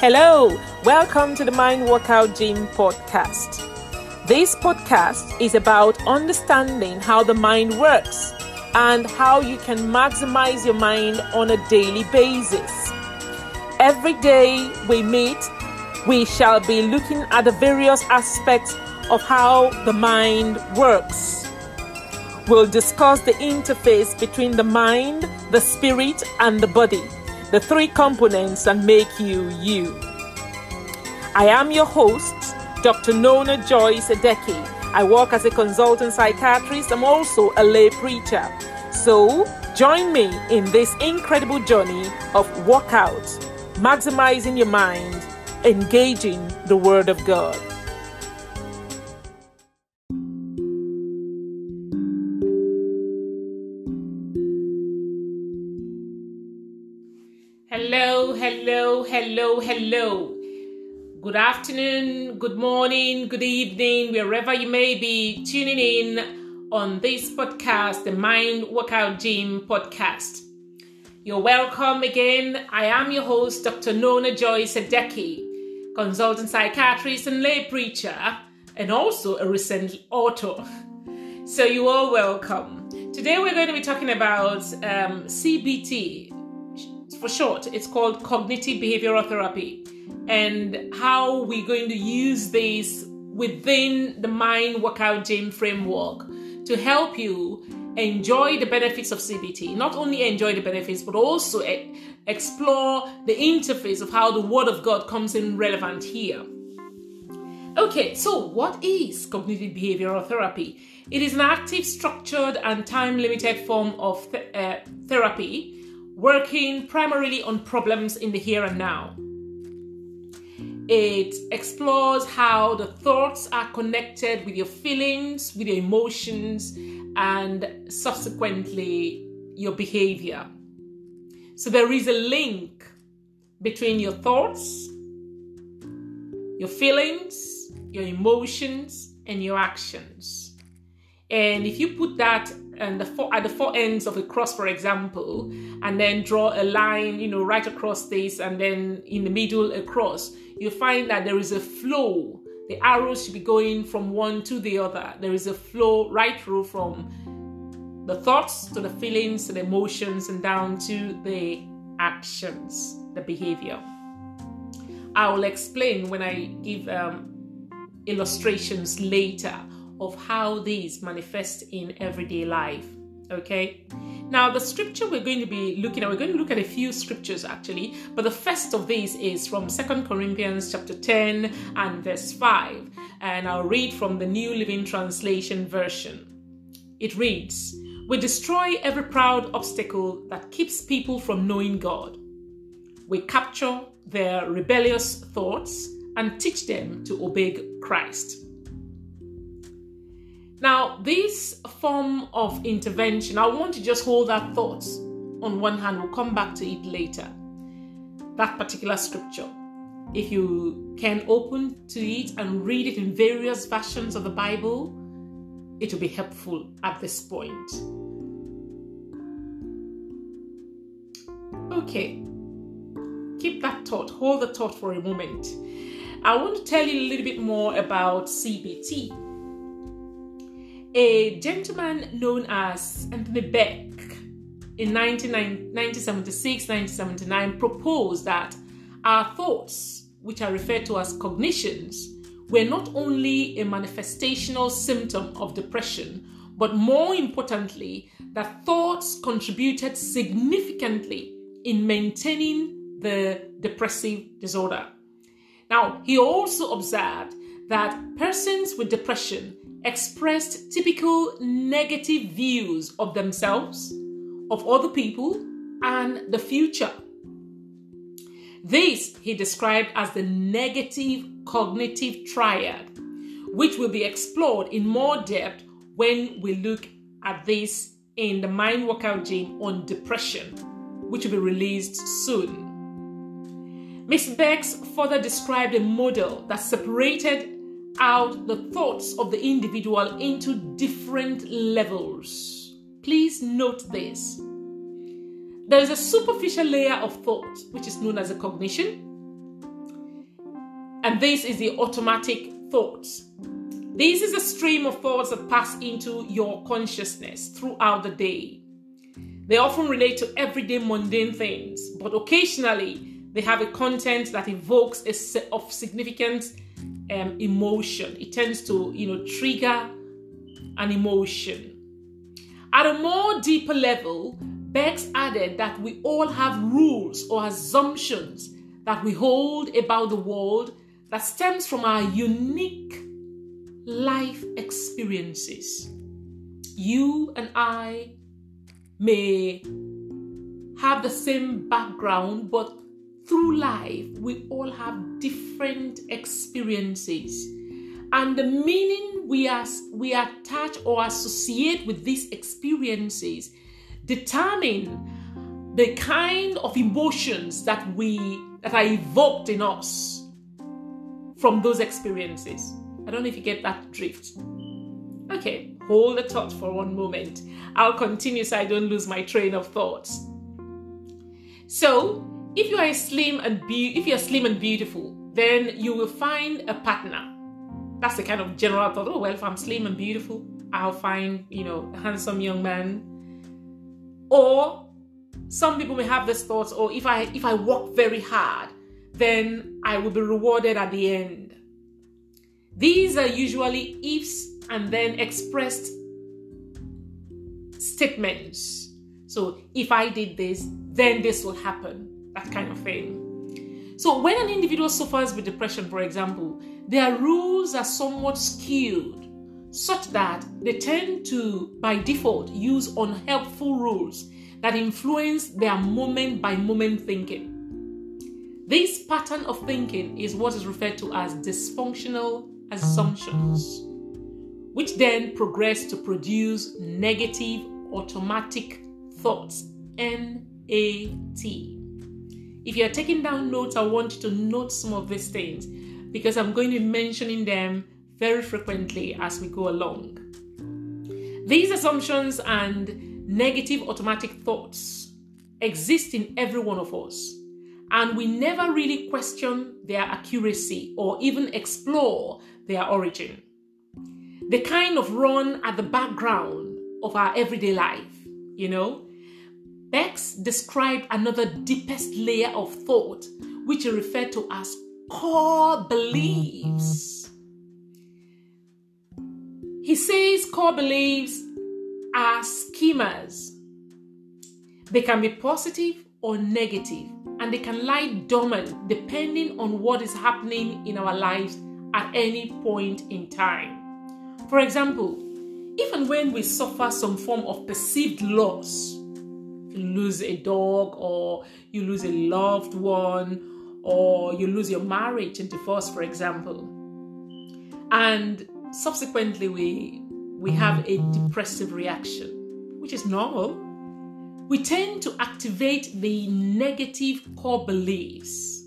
Hello, welcome to the Mind Workout Gym podcast. This podcast is about understanding how the mind works and how you can maximize your mind on a daily basis. Every day we meet, we shall be looking at the various aspects of how the mind works. We'll discuss the interface between the mind, the spirit, and the body the three components that make you you. I am your host, Dr. Nona Joyce Adeki. I work as a consultant psychiatrist. I'm also a lay preacher. So, join me in this incredible journey of workout, maximizing your mind, engaging the Word of God. Hello, hello, hello. Good afternoon, good morning, good evening, wherever you may be tuning in on this podcast, the Mind Workout Gym podcast. You're welcome again. I am your host, Dr. Nona Joyce Adeki, consultant psychiatrist and lay preacher, and also a recent author. So you are welcome. Today we're going to be talking about um, CBT, for short, it's called cognitive behavioral therapy, and how we're going to use this within the mind workout gym framework to help you enjoy the benefits of CBT. Not only enjoy the benefits, but also explore the interface of how the Word of God comes in relevant here. Okay, so what is cognitive behavioral therapy? It is an active, structured, and time limited form of th- uh, therapy working primarily on problems in the here and now. It explores how the thoughts are connected with your feelings, with your emotions, and subsequently your behavior. So there is a link between your thoughts, your feelings, your emotions, and your actions. And if you put that and the four, at the four ends of a cross, for example, and then draw a line, you know, right across this, and then in the middle across, you find that there is a flow. The arrows should be going from one to the other. There is a flow right through from the thoughts to the feelings to the emotions and down to the actions, the behavior. I will explain when I give um, illustrations later of how these manifest in everyday life. Okay, now the scripture we're going to be looking at, we're going to look at a few scriptures actually, but the first of these is from Second Corinthians chapter 10 and verse 5, and I'll read from the New Living Translation version. It reads, We destroy every proud obstacle that keeps people from knowing God. We capture their rebellious thoughts and teach them to obey Christ. Now, this form of intervention, I want to just hold that thought on one hand. We'll come back to it later. That particular scripture. If you can open to it and read it in various versions of the Bible, it will be helpful at this point. Okay, keep that thought, hold the thought for a moment. I want to tell you a little bit more about CBT a gentleman known as Anthony Beck in 1976 1979 proposed that our thoughts, which are referred to as cognitions, were not only a manifestational symptom of depression, but more importantly, that thoughts contributed significantly in maintaining the depressive disorder. Now, he also observed that persons with depression expressed typical negative views of themselves, of other people, and the future. This he described as the negative cognitive triad, which will be explored in more depth when we look at this in the Mind Workout Gym on depression, which will be released soon. Ms. Becks further described a model that separated out the thoughts of the individual into different levels. Please note this. There is a superficial layer of thought, which is known as a cognition. And this is the automatic thoughts. This is a stream of thoughts that pass into your consciousness throughout the day. They often relate to everyday mundane things, but occasionally they have a content that evokes a set of significant um, emotion. It tends to, you know, trigger an emotion. At a more deeper level, Becks added that we all have rules or assumptions that we hold about the world that stems from our unique life experiences. You and I may have the same background, but through life, we all have different experiences. And the meaning we, as, we attach or associate with these experiences determine the kind of emotions that we that are evoked in us from those experiences. I don't know if you get that drift. Okay, hold the thought for one moment. I'll continue so I don't lose my train of thoughts. So, if you are slim and be- if you're slim and beautiful, then you will find a partner. That's the kind of general thought. Oh well, if I'm slim and beautiful, I'll find you know a handsome young man. Or some people may have this thought, or oh, if I if I work very hard, then I will be rewarded at the end. These are usually ifs and then expressed statements. So if I did this, then this will happen. That kind of thing. So when an individual suffers with depression, for example, their rules are somewhat skewed such that they tend to, by default, use unhelpful rules that influence their moment by moment thinking. This pattern of thinking is what is referred to as dysfunctional assumptions, which then progress to produce negative automatic thoughts. NAT. If you're taking down notes, I want you to note some of these things because I'm going to be mentioning them very frequently as we go along. These assumptions and negative automatic thoughts exist in every one of us and we never really question their accuracy or even explore their origin. They kind of run at the background of our everyday life, you know. Becks described another deepest layer of thought, which he referred to as core beliefs. He says core beliefs are schemas. They can be positive or negative, and they can lie dormant depending on what is happening in our lives at any point in time. For example, even when we suffer some form of perceived loss, you lose a dog, or you lose a loved one, or you lose your marriage and divorce, for example, and subsequently we we have a depressive reaction, which is normal we tend to activate the negative core beliefs.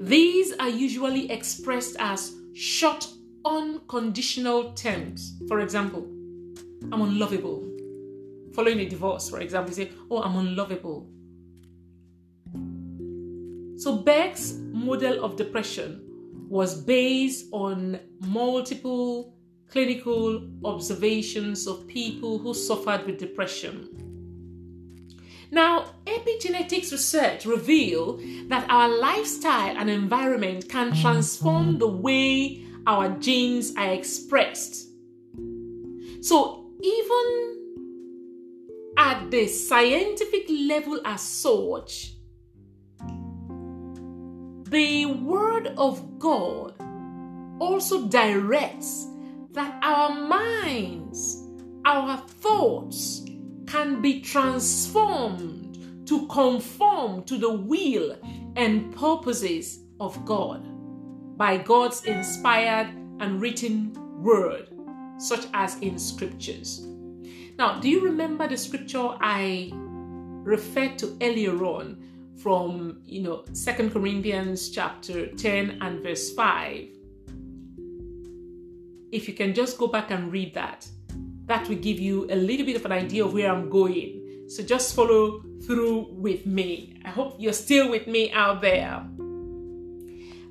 These are usually expressed as short, unconditional terms. For example, I'm unlovable. Following a divorce, for example, you say, Oh, I'm unlovable. So, Beck's model of depression was based on multiple clinical observations of people who suffered with depression. Now, epigenetics research reveal that our lifestyle and environment can transform the way our genes are expressed. So, even at the scientific level as such, the Word of God also directs that our minds, our thoughts, can be transformed to conform to the will and purposes of God by God's inspired and written word, such as in scriptures. Now, do you remember the scripture I referred to earlier on from, you know, Second Corinthians chapter 10 and verse 5? If you can just go back and read that, that will give you a little bit of an idea of where I'm going. So just follow through with me. I hope you're still with me out there.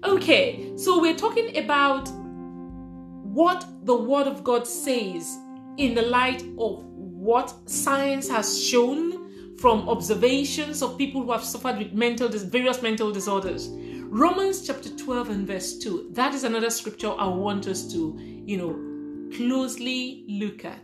Okay, so we're talking about what the Word of God says in the light of what science has shown from observations of people who have suffered with mental various mental disorders. Romans chapter 12 and verse 2. That is another scripture I want us to, you know, closely look at.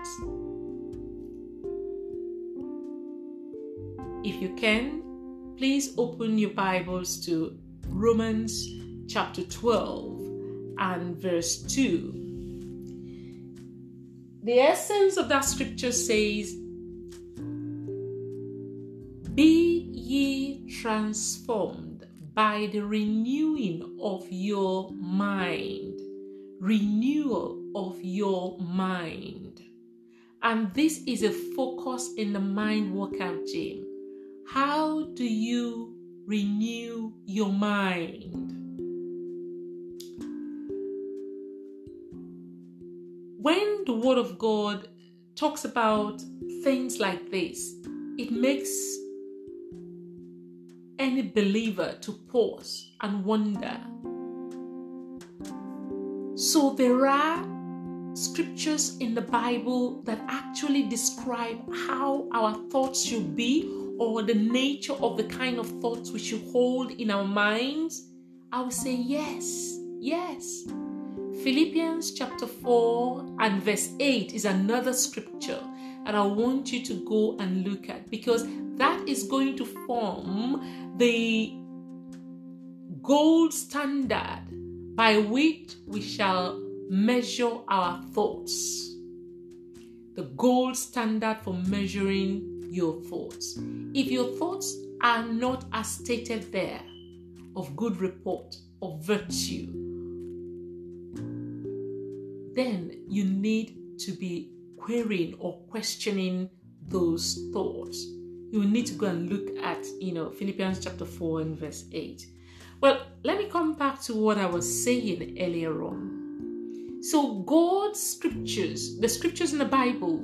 If you can, please open your Bibles to Romans chapter 12 and verse 2. The essence of that scripture says, Be ye transformed by the renewing of your mind. Renewal of your mind. And this is a focus in the mind workout gym. How do you renew your mind? The Word of God talks about things like this, it makes any believer to pause and wonder. So there are scriptures in the Bible that actually describe how our thoughts should be or the nature of the kind of thoughts we should hold in our minds? I would say yes, yes. Philippians chapter 4 and verse 8 is another scripture that I want you to go and look at because that is going to form the gold standard by which we shall measure our thoughts. The gold standard for measuring your thoughts. If your thoughts are not as stated there, of good report, of virtue, then you need to be querying or questioning those thoughts. You need to go and look at, you know, Philippians chapter 4 and verse 8. Well, let me come back to what I was saying earlier on. So, God's scriptures, the scriptures in the Bible,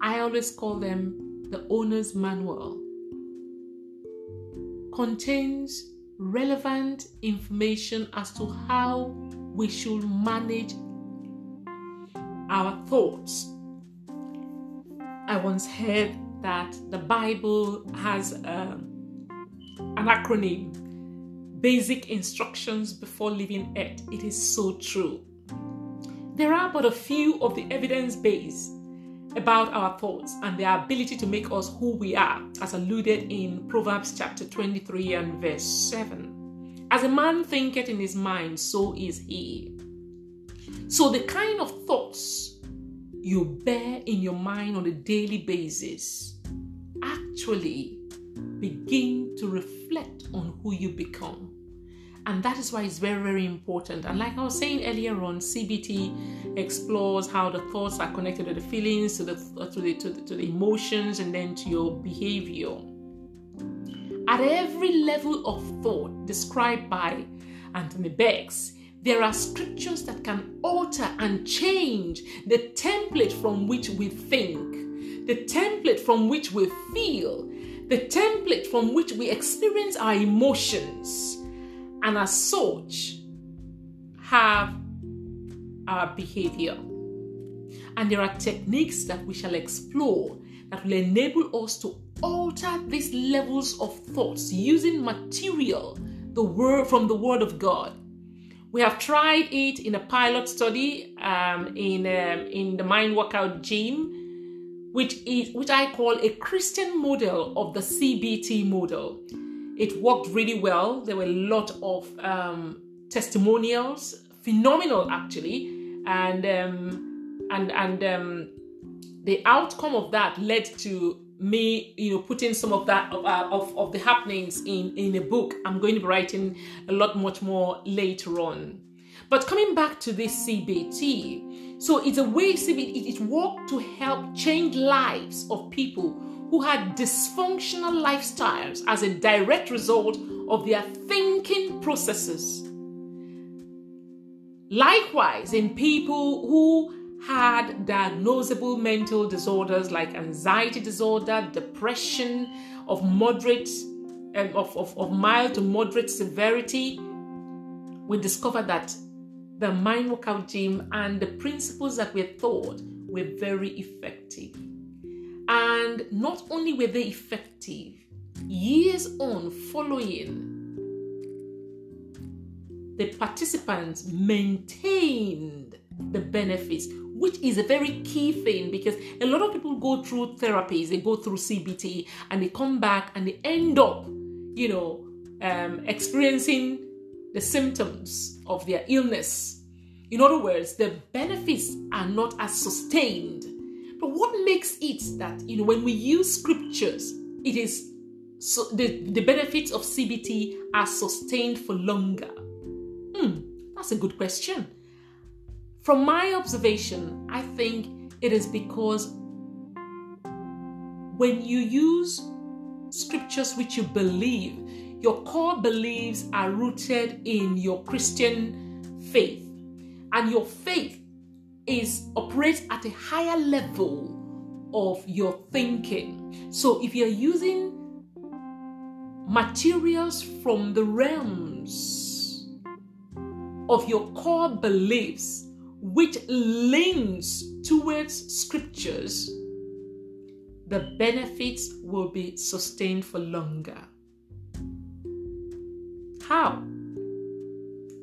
I always call them the owner's manual, contains relevant information as to how we should manage our thoughts. I once heard that the Bible has um, an acronym basic instructions before leaving earth. It is so true. There are but a few of the evidence base about our thoughts and their ability to make us who we are, as alluded in Proverbs chapter 23 and verse 7. As a man thinketh in his mind, so is he. So, the kind of thoughts you bear in your mind on a daily basis actually begin to reflect on who you become. And that is why it's very, very important. And like I was saying earlier on, CBT explores how the thoughts are connected to the feelings, to the uh, to the, to the, to the emotions, and then to your behavior. At every level of thought described by Anthony Becks, there are scriptures that can alter and change the template from which we think, the template from which we feel, the template from which we experience our emotions and as such have our behavior. And there are techniques that we shall explore that will enable us to alter these levels of thoughts using material the word from the word of God. We have tried it in a pilot study um, in um, in the Mind Workout Gym, which is which I call a Christian model of the CBT model. It worked really well. There were a lot of um, testimonials, phenomenal actually, and um, and and um, the outcome of that led to me, you know, putting some of that uh, of, of the happenings in in a book. I'm going to be writing a lot much more later on. But coming back to this CBT, so it's a way CBT it, it worked to help change lives of people who had dysfunctional lifestyles as a direct result of their thinking processes. Likewise, in people who had diagnosable mental disorders like anxiety disorder, depression of moderate, um, of, of, of mild to moderate severity, we discovered that the mind workout gym and the principles that were taught were very effective. And not only were they effective, years on following, the participants maintained the benefits, which is a very key thing because a lot of people go through therapies, they go through CBT, and they come back and they end up, you know, um, experiencing the symptoms of their illness. In other words, the benefits are not as sustained. But what makes it that, you know, when we use scriptures, it is so the, the benefits of CBT are sustained for longer? Hmm, that's a good question. From my observation, I think it is because when you use scriptures which you believe, your core beliefs are rooted in your Christian faith, and your faith is operates at a higher level of your thinking. So if you're using materials from the realms of your core beliefs, which leans towards scriptures, the benefits will be sustained for longer. How?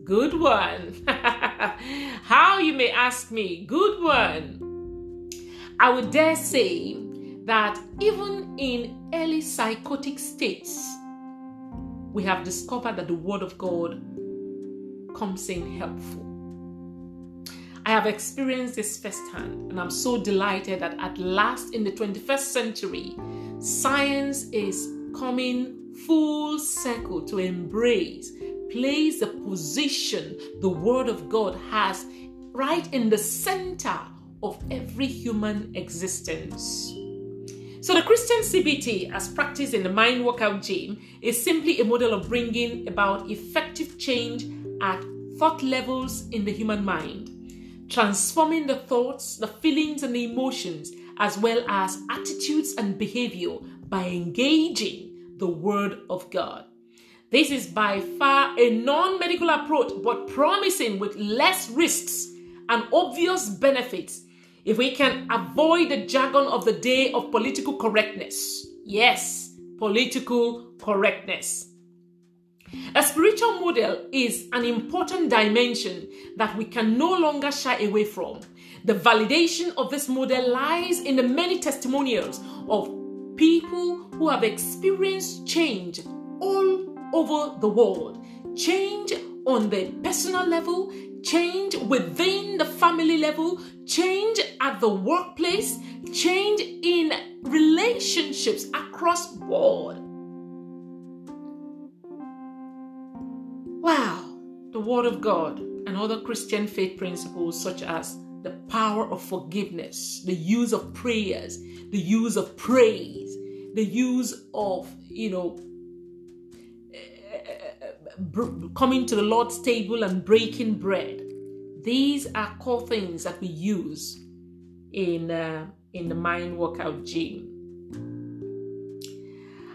Good one. How, you may ask me? Good one. I would dare say that even in early psychotic states, we have discovered that the Word of God comes in helpful. I have experienced this firsthand, and I'm so delighted that at last in the 21st century, science is coming full circle to embrace, place the position the Word of God has right in the center of every human existence. So, the Christian CBT, as practiced in the Mind Workout Gym, is simply a model of bringing about effective change at thought levels in the human mind, transforming the thoughts, the feelings, and the emotions, as well as attitudes and behavior by engaging the Word of God. This is by far a non medical approach, but promising with less risks and obvious benefits if we can avoid the jargon of the day of political correctness. Yes, political correctness. A spiritual model is an important dimension that we can no longer shy away from. The validation of this model lies in the many testimonials of people who have experienced change all over the world. Change on the personal level, change within the family level, change at the workplace, change in relationships across board. Wow, the Word of God and other Christian faith principles such as the power of forgiveness, the use of prayers, the use of praise, the use of, you know, eh, eh, eh, coming to the Lord's table and breaking bread. These are core things that we use in uh, in the mind workout gym.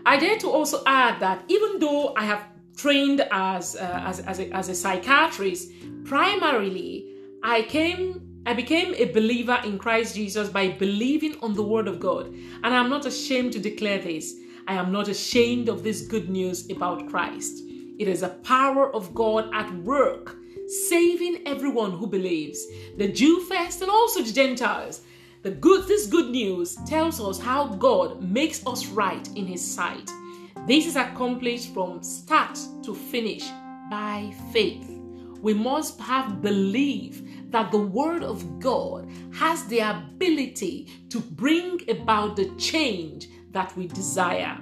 I dare to also add that even though I have trained as uh, as as a, as a psychiatrist, primarily I came I became a believer in Christ Jesus by believing on the Word of God. And I'm not ashamed to declare this. I am not ashamed of this good news about Christ. It is a power of God at work, saving everyone who believes, the Jew first and also the Gentiles. The good this good news tells us how God makes us right in his sight. This is accomplished from start to finish by faith. We must have belief that the Word of God has the ability to bring about the change that we desire.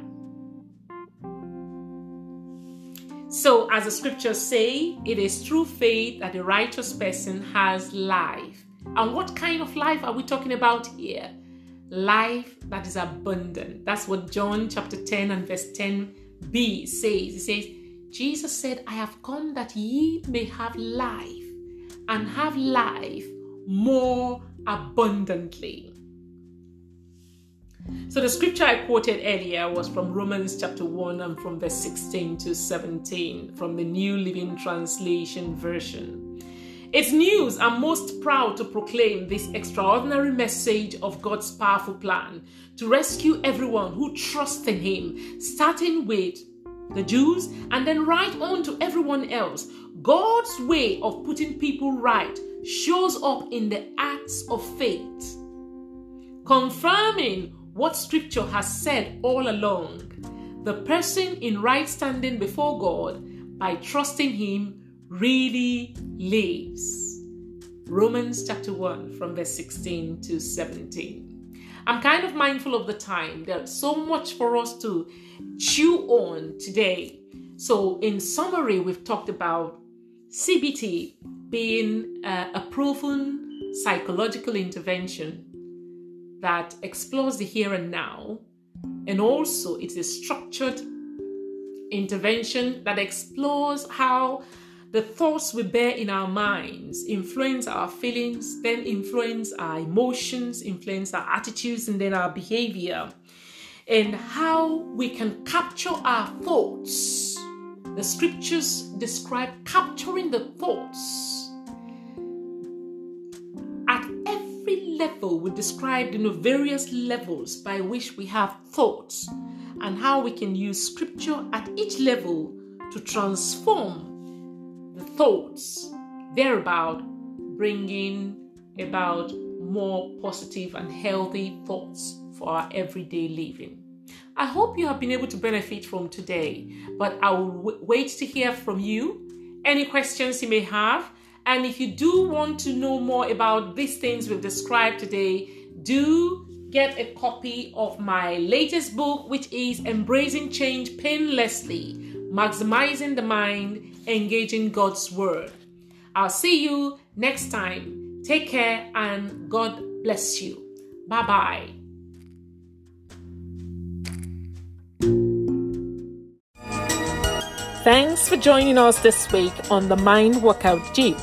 So, as the scriptures say, it is through faith that the righteous person has life. And what kind of life are we talking about here? Life that is abundant. That's what John chapter 10 and verse 10b says. It says, Jesus said, I have come that ye may have life and have life more abundantly. So the scripture I quoted earlier was from Romans chapter 1 and from verse 16 to 17 from the New Living Translation version. It's news I'm most proud to proclaim this extraordinary message of God's powerful plan to rescue everyone who trusts in Him, starting with the Jews and then right on to everyone else. God's way of putting people right shows up in the acts of faith, confirming what scripture has said all along. The person in right standing before God by trusting Him really lives. Romans chapter 1 from verse 16 to 17. I'm kind of mindful of the time. There's so much for us to chew on today. So, in summary, we've talked about CBT being a proven psychological intervention that explores the here and now, and also it's a structured intervention that explores how the thoughts we bear in our minds influence our feelings, then influence our emotions, influence our attitudes, and then our behavior, and how we can capture our thoughts. The scriptures describe capturing the thoughts At every level we described in the various levels by which we have thoughts and how we can use scripture at each level to transform thoughts, thereabout bringing about more positive and healthy thoughts for our everyday living. I hope you have been able to benefit from today, but I will w- wait to hear from you. Any questions you may have, and if you do want to know more about these things we've described today, do get a copy of my latest book, which is Embracing Change Painlessly Maximizing the Mind, Engaging God's Word. I'll see you next time. Take care and God bless you. Bye bye. Thanks for joining us this week on the Mind Workout Gym.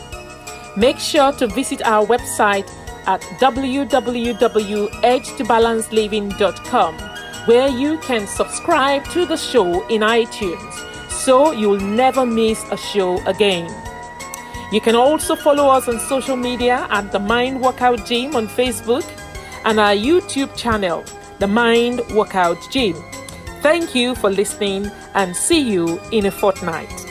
Make sure to visit our website at www.edgetobalanceliving.com where you can subscribe to the show in iTunes so you'll never miss a show again. You can also follow us on social media at the Mind Workout Gym on Facebook and our YouTube channel, The Mind Workout Gym. Thank you for listening and see you in a fortnight.